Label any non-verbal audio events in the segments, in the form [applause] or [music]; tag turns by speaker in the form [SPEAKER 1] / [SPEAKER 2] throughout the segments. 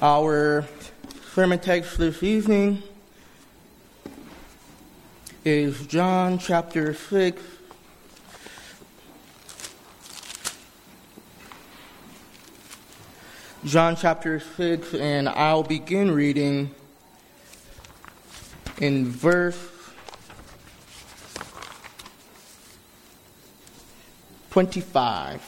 [SPEAKER 1] Our sermon text this evening is John chapter 6. John chapter 6, and I'll begin reading in verse 25.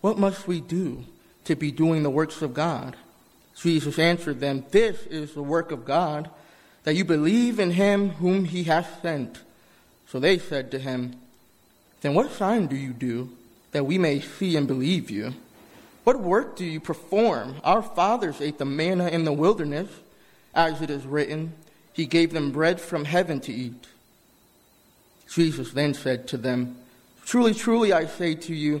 [SPEAKER 1] what must we do to be doing the works of God? Jesus answered them, This is the work of God, that you believe in him whom he has sent. So they said to him, Then what sign do you do that we may see and believe you? What work do you perform? Our fathers ate the manna in the wilderness, as it is written, He gave them bread from heaven to eat. Jesus then said to them, Truly, truly, I say to you,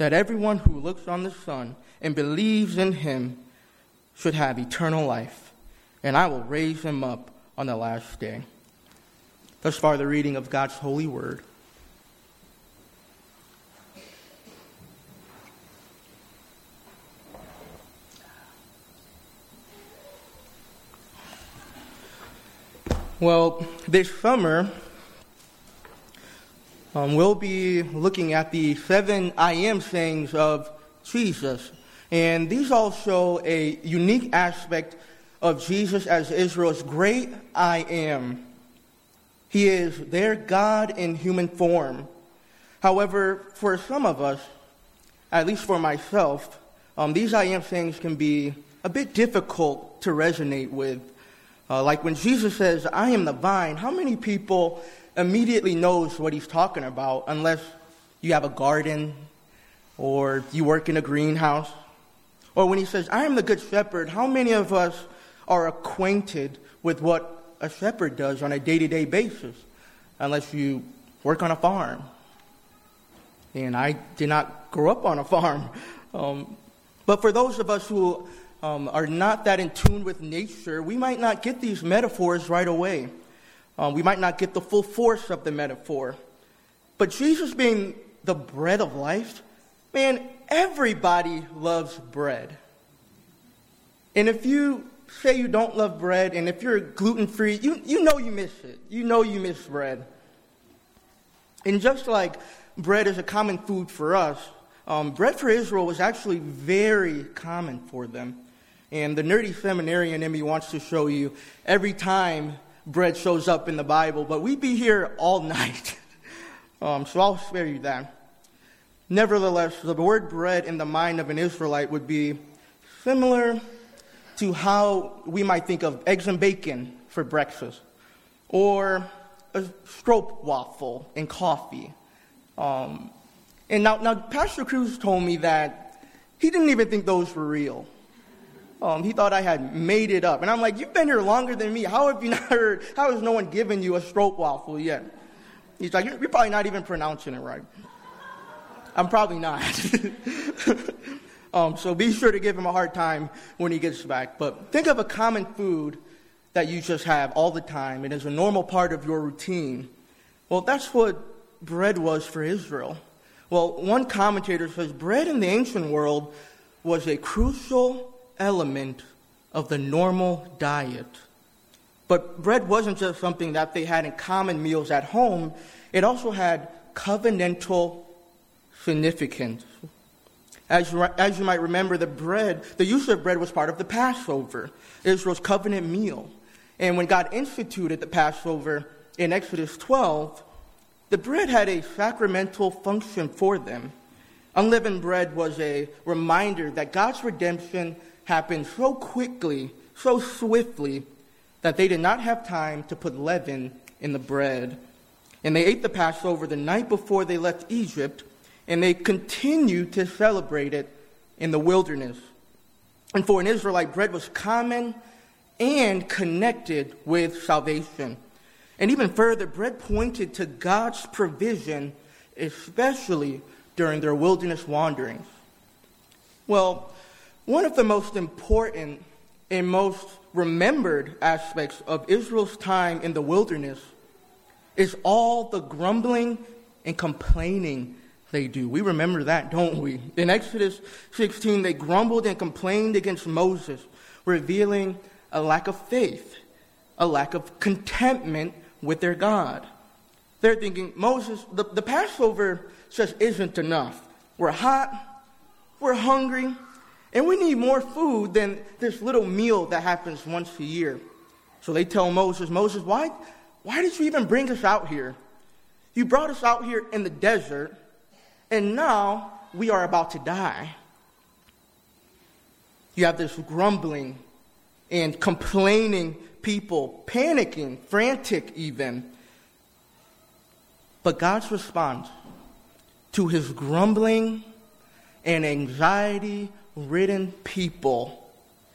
[SPEAKER 1] that everyone who looks on the Son and believes in him should have eternal life, and I will raise him up on the last day. Thus far, the reading of God's holy word. Well, this summer, um, we'll be looking at the seven I am sayings of Jesus. And these all show a unique aspect of Jesus as Israel's great I am. He is their God in human form. However, for some of us, at least for myself, um, these I am sayings can be a bit difficult to resonate with. Uh, like when Jesus says, I am the vine, how many people immediately knows what he's talking about unless you have a garden or you work in a greenhouse? Or when he says, I am the good shepherd, how many of us are acquainted with what a shepherd does on a day to day basis? Unless you work on a farm. And I did not grow up on a farm. [laughs] Um, but for those of us who um, are not that in tune with nature, we might not get these metaphors right away. Um, we might not get the full force of the metaphor. But Jesus being the bread of life, man, everybody loves bread. And if you say you don't love bread, and if you're gluten free, you, you know you miss it. You know you miss bread. And just like bread is a common food for us, um, bread for Israel was actually very common for them. And the nerdy seminarian in me wants to show you every time bread shows up in the Bible, but we'd be here all [laughs] night. um, so I'll spare you that. Nevertheless, the word bread in the mind of an Israelite would be similar to how we might think of eggs and bacon for breakfast, or a stroopwafel and coffee. Um, and now, now, Pastor Cruz told me that he didn't even think those were real. Um, he thought I had made it up. And I'm like, You've been here longer than me. How have you [laughs] not heard? How has no one given you a stroopwafel yet? He's like, You're probably not even pronouncing it right. I'm probably not. [laughs] um, so be sure to give him a hard time when he gets back. But think of a common food that you just have all the time. It is a normal part of your routine. Well, that's what bread was for Israel. Well, one commentator says bread in the ancient world was a crucial element of the normal diet. But bread wasn't just something that they had in common meals at home, it also had covenantal significance. As you, as you might remember, the bread, the use of bread was part of the Passover, Israel's covenant meal. And when God instituted the Passover in Exodus 12, the bread had a sacramental function for them. Unleavened bread was a reminder that God's redemption happened so quickly, so swiftly, that they did not have time to put leaven in the bread. And they ate the Passover the night before they left Egypt, and they continued to celebrate it in the wilderness. And for an Israelite, bread was common and connected with salvation. And even further, bread pointed to God's provision, especially during their wilderness wanderings. Well, one of the most important and most remembered aspects of Israel's time in the wilderness is all the grumbling and complaining they do. We remember that, don't we? In Exodus 16, they grumbled and complained against Moses, revealing a lack of faith, a lack of contentment with their God. They're thinking, Moses, the, the Passover just isn't enough. We're hot, we're hungry, and we need more food than this little meal that happens once a year. So they tell Moses, Moses, why, why did you even bring us out here? You brought us out here in the desert, and now we are about to die. You have this grumbling and complaining people, panicking, frantic even. But God's response to his grumbling and anxiety ridden people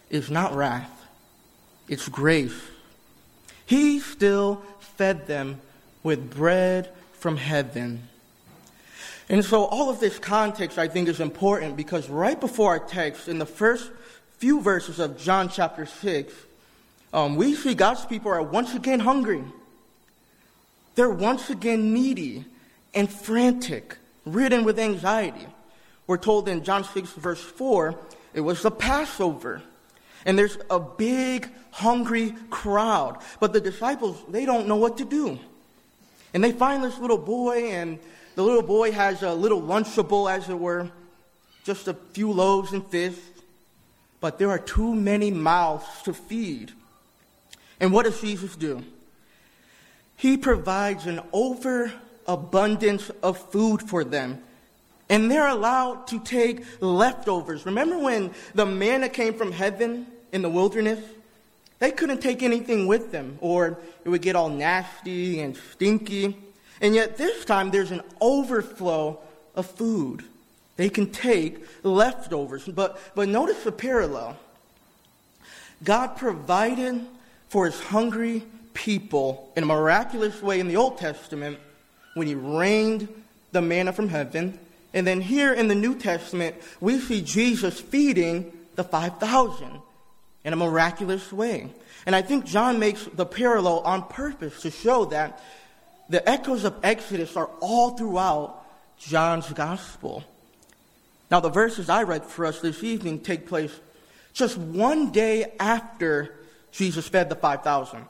[SPEAKER 1] is not wrath, it's grace. He still fed them with bread from heaven. And so, all of this context I think is important because right before our text, in the first few verses of John chapter 6, um, we see God's people are once again hungry. They're once again needy and frantic, ridden with anxiety. We're told in John 6, verse 4, it was the Passover. And there's a big, hungry crowd. But the disciples, they don't know what to do. And they find this little boy, and the little boy has a little lunchable, as it were, just a few loaves and fish. But there are too many mouths to feed. And what does Jesus do? He provides an overabundance of food for them. And they're allowed to take leftovers. Remember when the manna came from heaven in the wilderness? They couldn't take anything with them, or it would get all nasty and stinky. And yet, this time, there's an overflow of food. They can take leftovers. But, but notice the parallel. God provided for his hungry people in a miraculous way in the Old Testament when he rained the manna from heaven. And then here in the New Testament, we see Jesus feeding the 5,000 in a miraculous way. And I think John makes the parallel on purpose to show that the echoes of Exodus are all throughout John's gospel. Now, the verses I read for us this evening take place just one day after Jesus fed the 5,000.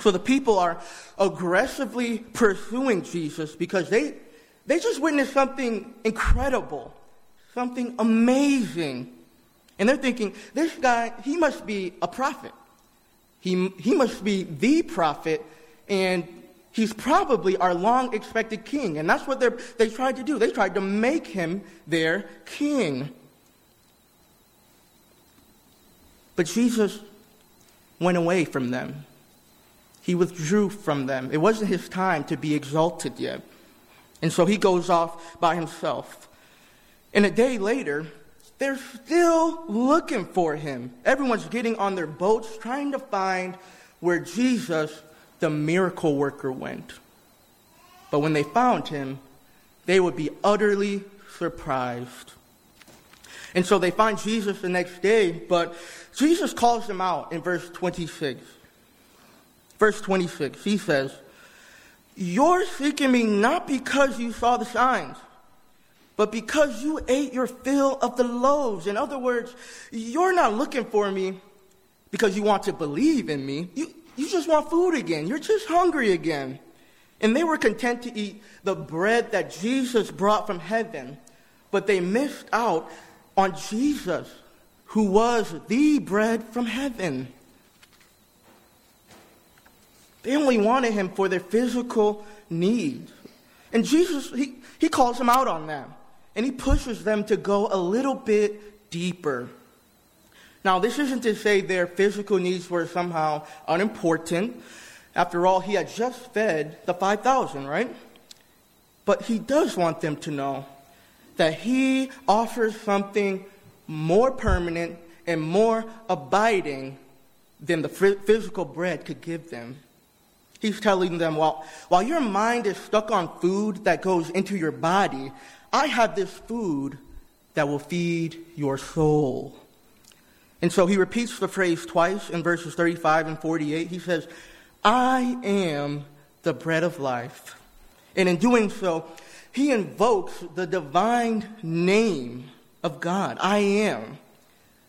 [SPEAKER 1] So the people are aggressively pursuing Jesus because they, they just witnessed something incredible, something amazing. And they're thinking, this guy, he must be a prophet. He, he must be the prophet, and he's probably our long expected king. And that's what they tried to do. They tried to make him their king. But Jesus went away from them. He withdrew from them. It wasn't his time to be exalted yet. And so he goes off by himself. And a day later, they're still looking for him. Everyone's getting on their boats trying to find where Jesus, the miracle worker, went. But when they found him, they would be utterly surprised. And so they find Jesus the next day, but Jesus calls them out in verse 26. Verse 26, he says, You're seeking me not because you saw the signs, but because you ate your fill of the loaves. In other words, you're not looking for me because you want to believe in me. You, you just want food again. You're just hungry again. And they were content to eat the bread that Jesus brought from heaven, but they missed out on Jesus, who was the bread from heaven. They only wanted him for their physical needs. And Jesus, he, he calls them out on that. And he pushes them to go a little bit deeper. Now, this isn't to say their physical needs were somehow unimportant. After all, he had just fed the 5,000, right? But he does want them to know that he offers something more permanent and more abiding than the physical bread could give them. He's telling them, while, while your mind is stuck on food that goes into your body, I have this food that will feed your soul. And so he repeats the phrase twice in verses 35 and 48. He says, I am the bread of life. And in doing so, he invokes the divine name of God. I am.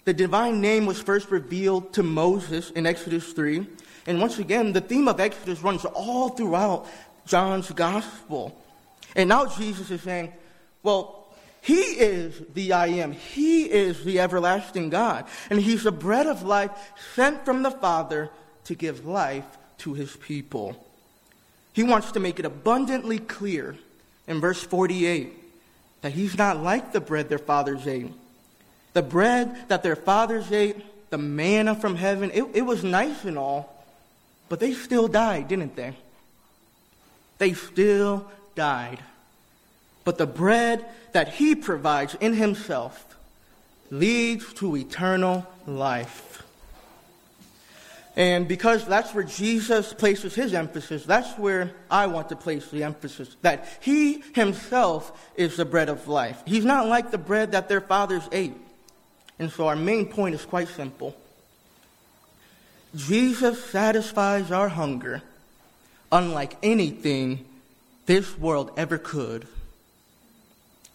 [SPEAKER 1] The divine name was first revealed to Moses in Exodus 3. And once again, the theme of Exodus runs all throughout John's gospel. And now Jesus is saying, well, he is the I am. He is the everlasting God. And he's the bread of life sent from the Father to give life to his people. He wants to make it abundantly clear in verse 48 that he's not like the bread their fathers ate. The bread that their fathers ate, the manna from heaven, it, it was nice and all, but they still died, didn't they? They still died. But the bread that he provides in himself leads to eternal life. And because that's where Jesus places his emphasis, that's where I want to place the emphasis that he himself is the bread of life. He's not like the bread that their fathers ate. And so our main point is quite simple Jesus satisfies our hunger unlike anything this world ever could.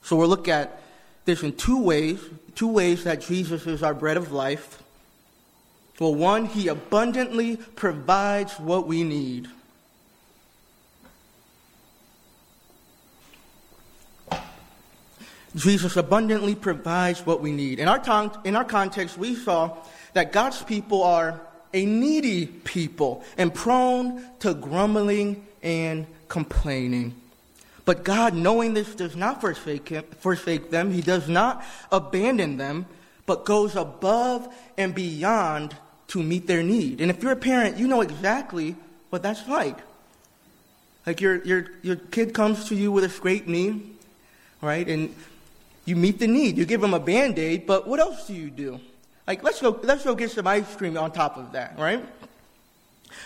[SPEAKER 1] So we'll look at this in two ways, two ways that Jesus is our bread of life. Well, one, he abundantly provides what we need. Jesus abundantly provides what we need. In our, ton- in our context, we saw that God's people are a needy people and prone to grumbling and complaining. But God, knowing this, does not forsake, him, forsake them. He does not abandon them, but goes above and beyond to meet their need. And if you're a parent, you know exactly what that's like. Like your, your, your kid comes to you with a scraped knee, right? And you meet the need. You give them a band aid, but what else do you do? Like, let's go, let's go get some ice cream on top of that, right?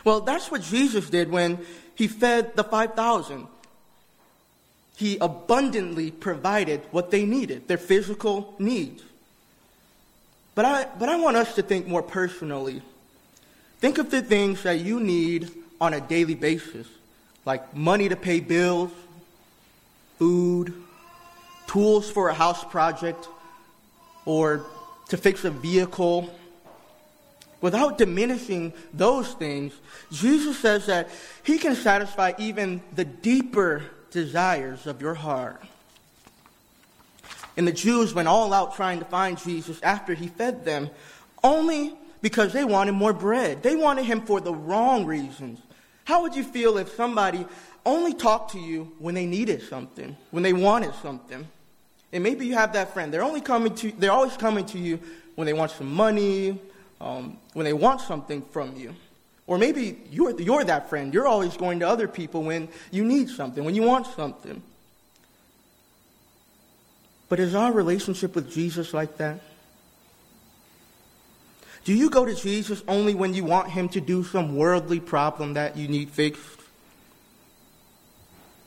[SPEAKER 1] Well, that's what Jesus did when he fed the 5,000. He abundantly provided what they needed, their physical needs. But I, but I want us to think more personally. Think of the things that you need on a daily basis, like money to pay bills, food, tools for a house project, or to fix a vehicle. Without diminishing those things, Jesus says that He can satisfy even the deeper desires of your heart. And the Jews went all out trying to find Jesus after he fed them, only because they wanted more bread. They wanted him for the wrong reasons. How would you feel if somebody only talked to you when they needed something, when they wanted something? And maybe you have that friend. They're only coming to they're always coming to you when they want some money, um, when they want something from you. Or maybe you're, you're that friend. You're always going to other people when you need something, when you want something. But is our relationship with Jesus like that? Do you go to Jesus only when you want him to do some worldly problem that you need fixed?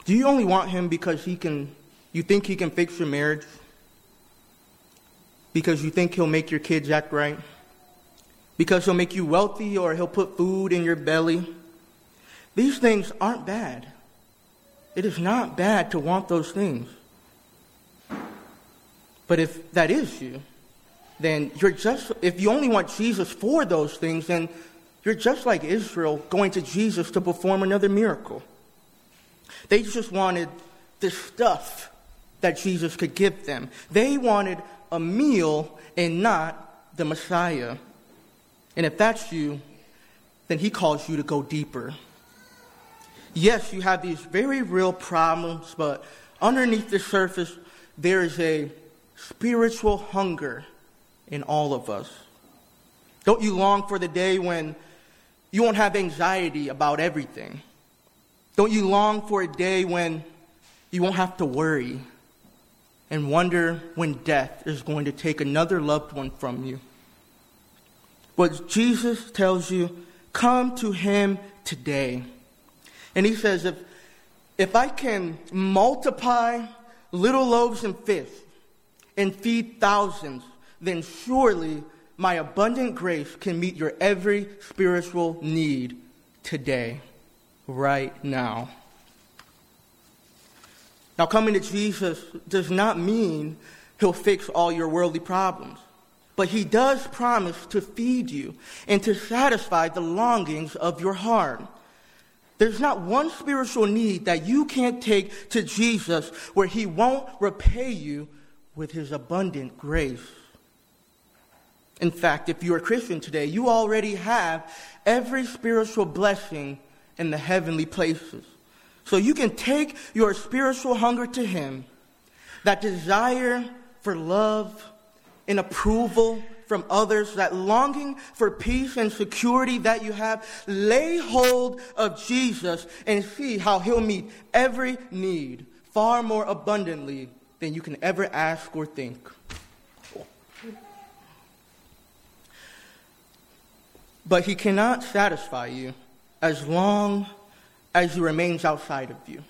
[SPEAKER 1] Do you only want him because he can you think he can fix your marriage? Because you think he'll make your kids act right? Because he'll make you wealthy or he'll put food in your belly? These things aren't bad. It is not bad to want those things. But if that is you, then you're just, if you only want Jesus for those things, then you're just like Israel going to Jesus to perform another miracle. They just wanted the stuff that Jesus could give them. They wanted a meal and not the Messiah. And if that's you, then he calls you to go deeper. Yes, you have these very real problems, but underneath the surface, there is a spiritual hunger in all of us. Don't you long for the day when you won't have anxiety about everything? Don't you long for a day when you won't have to worry and wonder when death is going to take another loved one from you? But Jesus tells you, come to him today. And he says, if, if I can multiply little loaves and fish and feed thousands, then surely my abundant grace can meet your every spiritual need today, right now. Now, coming to Jesus does not mean he'll fix all your worldly problems, but he does promise to feed you and to satisfy the longings of your heart. There's not one spiritual need that you can't take to Jesus where he won't repay you with his abundant grace. In fact, if you're a Christian today, you already have every spiritual blessing in the heavenly places. So you can take your spiritual hunger to Him, that desire for love and approval from others, that longing for peace and security that you have, lay hold of Jesus and see how He'll meet every need far more abundantly than you can ever ask or think. But he cannot satisfy you as long as he remains outside of you.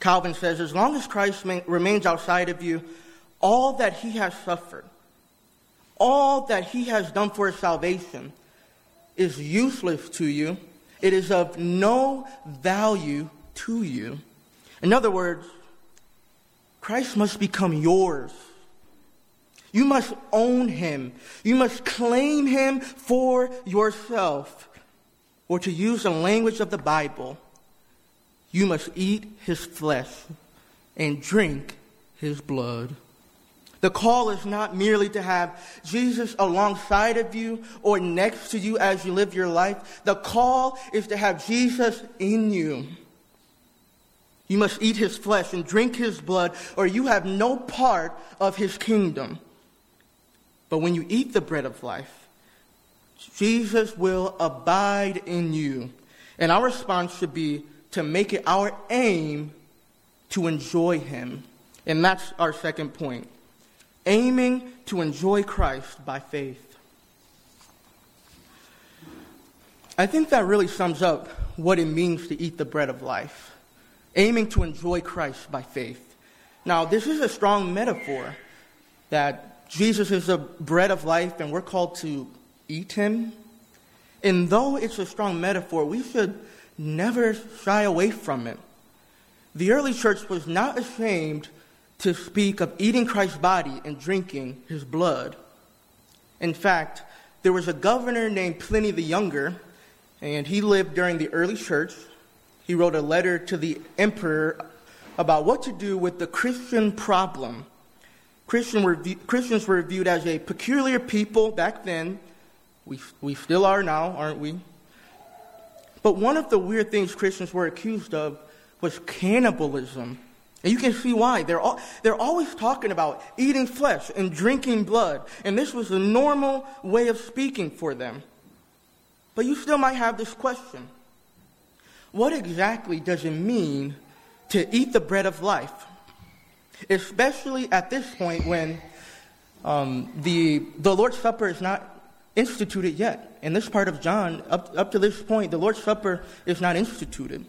[SPEAKER 1] Calvin says, as long as Christ remains outside of you, all that he has suffered, all that he has done for salvation, is useless to you. It is of no value to you. In other words, Christ must become yours you must own him. You must claim him for yourself. Or to use the language of the Bible, you must eat his flesh and drink his blood. The call is not merely to have Jesus alongside of you or next to you as you live your life. The call is to have Jesus in you. You must eat his flesh and drink his blood, or you have no part of his kingdom. But when you eat the bread of life, Jesus will abide in you. And our response should be to make it our aim to enjoy him. And that's our second point aiming to enjoy Christ by faith. I think that really sums up what it means to eat the bread of life aiming to enjoy Christ by faith. Now, this is a strong metaphor that Jesus is the bread of life and we're called to eat him. And though it's a strong metaphor, we should never shy away from it. The early church was not ashamed to speak of eating Christ's body and drinking his blood. In fact, there was a governor named Pliny the Younger, and he lived during the early church. He wrote a letter to the emperor about what to do with the Christian problem Christian were, Christians were viewed as a peculiar people back then. We, we still are now, aren't we? But one of the weird things Christians were accused of was cannibalism. And you can see why. They're, all, they're always talking about eating flesh and drinking blood. And this was a normal way of speaking for them. But you still might have this question What exactly does it mean to eat the bread of life? especially at this point when um, the, the Lord's Supper is not instituted yet. In this part of John, up, up to this point, the Lord's Supper is not instituted.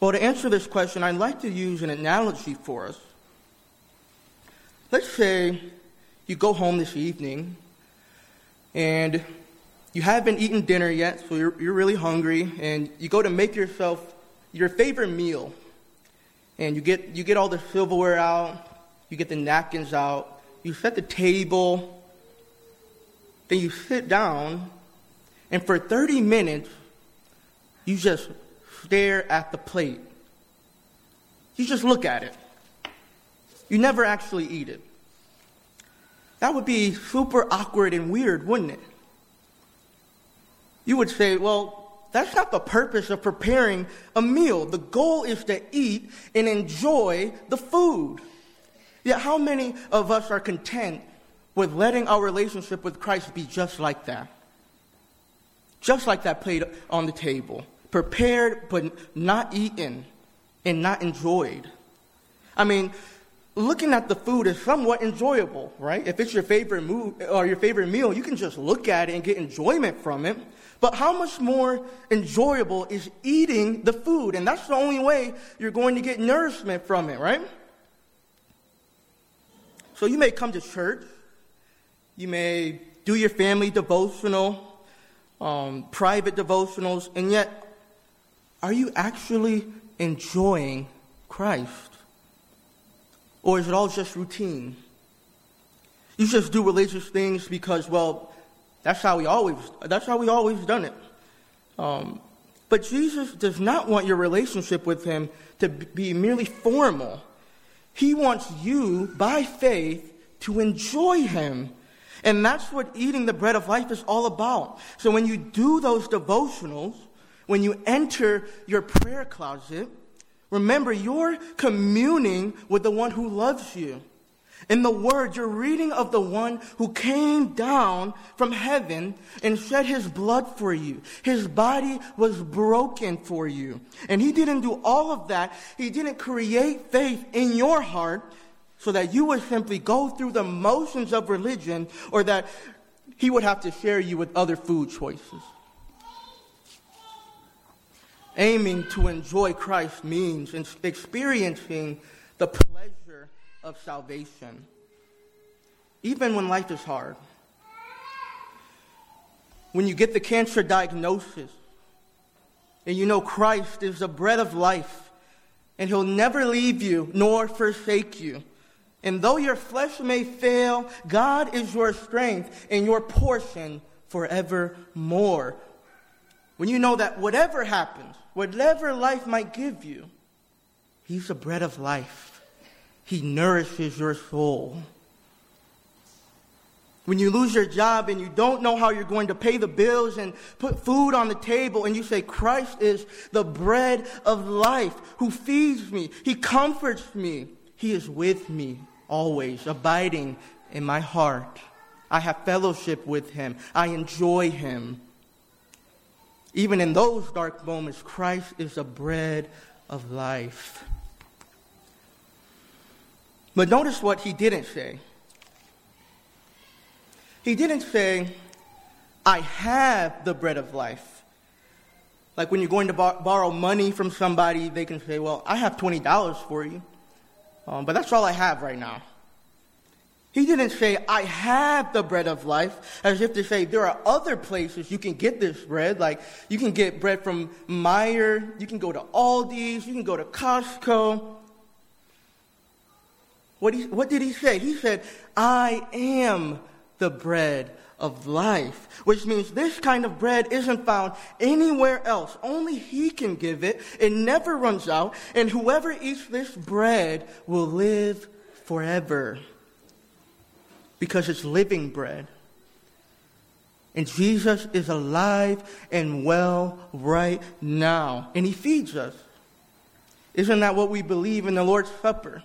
[SPEAKER 1] Well, to answer this question, I'd like to use an analogy for us. Let's say you go home this evening and you haven't eaten dinner yet, so you're, you're really hungry, and you go to make yourself your favorite meal. And you get, you get all the silverware out, you get the napkins out, you set the table, then you sit down, and for 30 minutes, you just stare at the plate. You just look at it. You never actually eat it. That would be super awkward and weird, wouldn't it? You would say, well, that's not the purpose of preparing a meal. The goal is to eat and enjoy the food. Yet, how many of us are content with letting our relationship with Christ be just like that? Just like that plate on the table. Prepared, but not eaten and not enjoyed. I mean, looking at the food is somewhat enjoyable, right? If it's your favorite move or your favorite meal, you can just look at it and get enjoyment from it. But how much more enjoyable is eating the food? And that's the only way you're going to get nourishment from it, right? So you may come to church, you may do your family devotional, um, private devotionals, and yet, are you actually enjoying Christ? Or is it all just routine? You just do religious things because, well, that's how we always, that's how we always done it. Um, but Jesus does not want your relationship with him to be merely formal. He wants you, by faith, to enjoy him. And that's what eating the bread of life is all about. So when you do those devotionals, when you enter your prayer closet, Remember, you're communing with the one who loves you. In the Word, you're reading of the one who came down from heaven and shed his blood for you. His body was broken for you. And he didn't do all of that. He didn't create faith in your heart so that you would simply go through the motions of religion or that he would have to share you with other food choices. Aiming to enjoy Christ means experiencing the pleasure of salvation, even when life is hard. When you get the cancer diagnosis and you know Christ is the bread of life and he'll never leave you nor forsake you. And though your flesh may fail, God is your strength and your portion forevermore. When you know that whatever happens, whatever life might give you, He's the bread of life. He nourishes your soul. When you lose your job and you don't know how you're going to pay the bills and put food on the table, and you say, Christ is the bread of life who feeds me, He comforts me, He is with me always, abiding in my heart. I have fellowship with Him, I enjoy Him. Even in those dark moments, Christ is the bread of life. But notice what he didn't say. He didn't say, I have the bread of life. Like when you're going to bar- borrow money from somebody, they can say, Well, I have $20 for you, um, but that's all I have right now. He didn't say, I have the bread of life, as if to say, there are other places you can get this bread. Like, you can get bread from Meijer, you can go to Aldi's, you can go to Costco. What, he, what did he say? He said, I am the bread of life, which means this kind of bread isn't found anywhere else. Only He can give it. It never runs out, and whoever eats this bread will live forever because it's living bread. And Jesus is alive and well right now, and He feeds us. Isn't that what we believe in the Lord's Supper?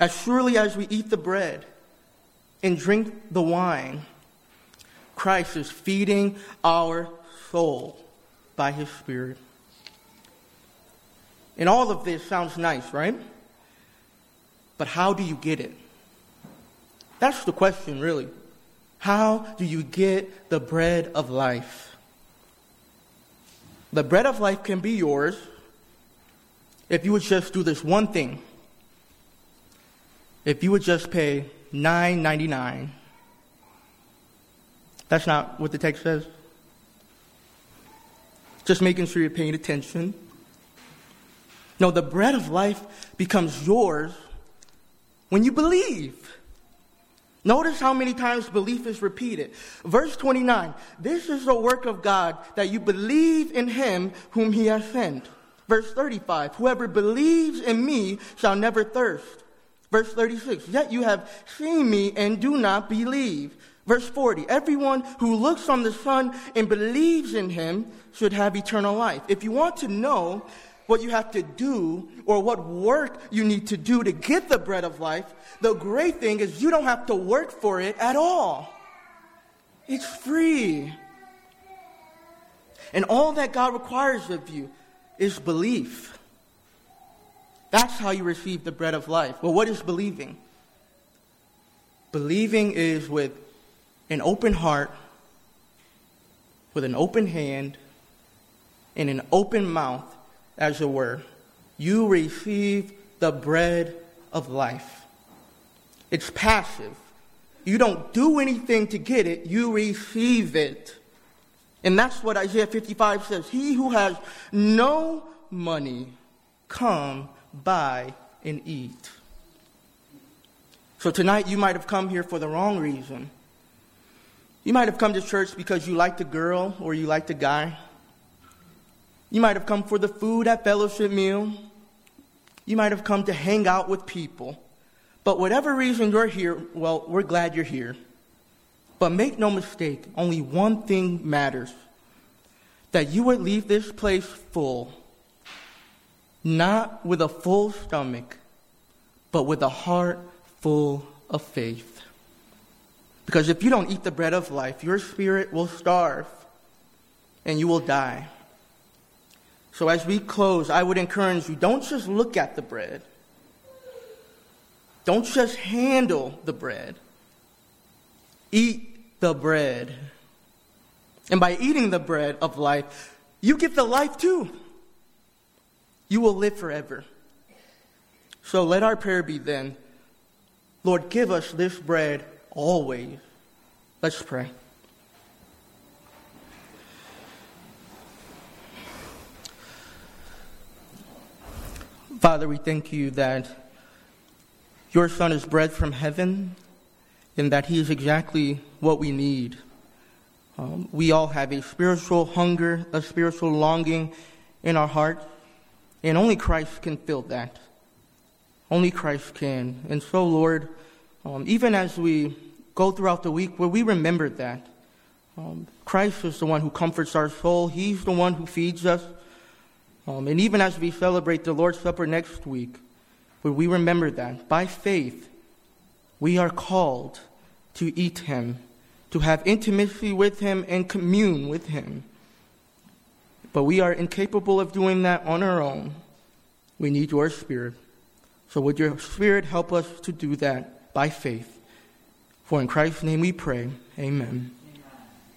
[SPEAKER 1] As surely as we eat the bread and drink the wine, Christ is feeding our soul by His Spirit. And all of this sounds nice, right? But how do you get it? That's the question, really. How do you get the bread of life? The bread of life can be yours if you would just do this one thing. If you would just pay $9.99. That's not what the text says. Just making sure you're paying attention. No, the bread of life becomes yours when you believe. Notice how many times belief is repeated. Verse 29 This is the work of God, that you believe in him whom he has sent. Verse 35 Whoever believes in me shall never thirst. Verse 36 Yet you have seen me and do not believe. Verse 40 Everyone who looks on the Son and believes in him should have eternal life. If you want to know what you have to do or what work you need to do to get the bread of life, the great thing is you don't have to work for it at all. It's free. And all that God requires of you is belief. That's how you receive the bread of life. Well, what is believing? Believing is with an open heart, with an open hand, and an open mouth as it were, you receive the bread of life. It's passive. You don't do anything to get it, you receive it. And that's what Isaiah 55 says. He who has no money, come buy and eat. So tonight you might have come here for the wrong reason. You might have come to church because you liked a girl or you liked a guy. You might have come for the food at fellowship meal. You might have come to hang out with people. But whatever reason you're here, well, we're glad you're here. But make no mistake, only one thing matters that you would leave this place full, not with a full stomach, but with a heart full of faith. Because if you don't eat the bread of life, your spirit will starve and you will die. So as we close, I would encourage you don't just look at the bread, don't just handle the bread, eat the bread. And by eating the bread of life, you get the life too. You will live forever. So let our prayer be then Lord, give us this bread always. Let's pray. Father, we thank you that your Son is bread from heaven and that he is exactly what we need. Um, we all have a spiritual hunger, a spiritual longing in our heart, and only Christ can fill that. Only Christ can. And so, Lord, um, even as we go throughout the week, where we remember that, um, Christ is the one who comforts our soul, He's the one who feeds us. Um, and even as we celebrate the Lord's Supper next week, where we remember that by faith, we are called to eat Him, to have intimacy with Him and commune with Him. But we are incapable of doing that on our own. We need your Spirit. So, would your Spirit help us to do that by faith? For in Christ's name we pray. Amen.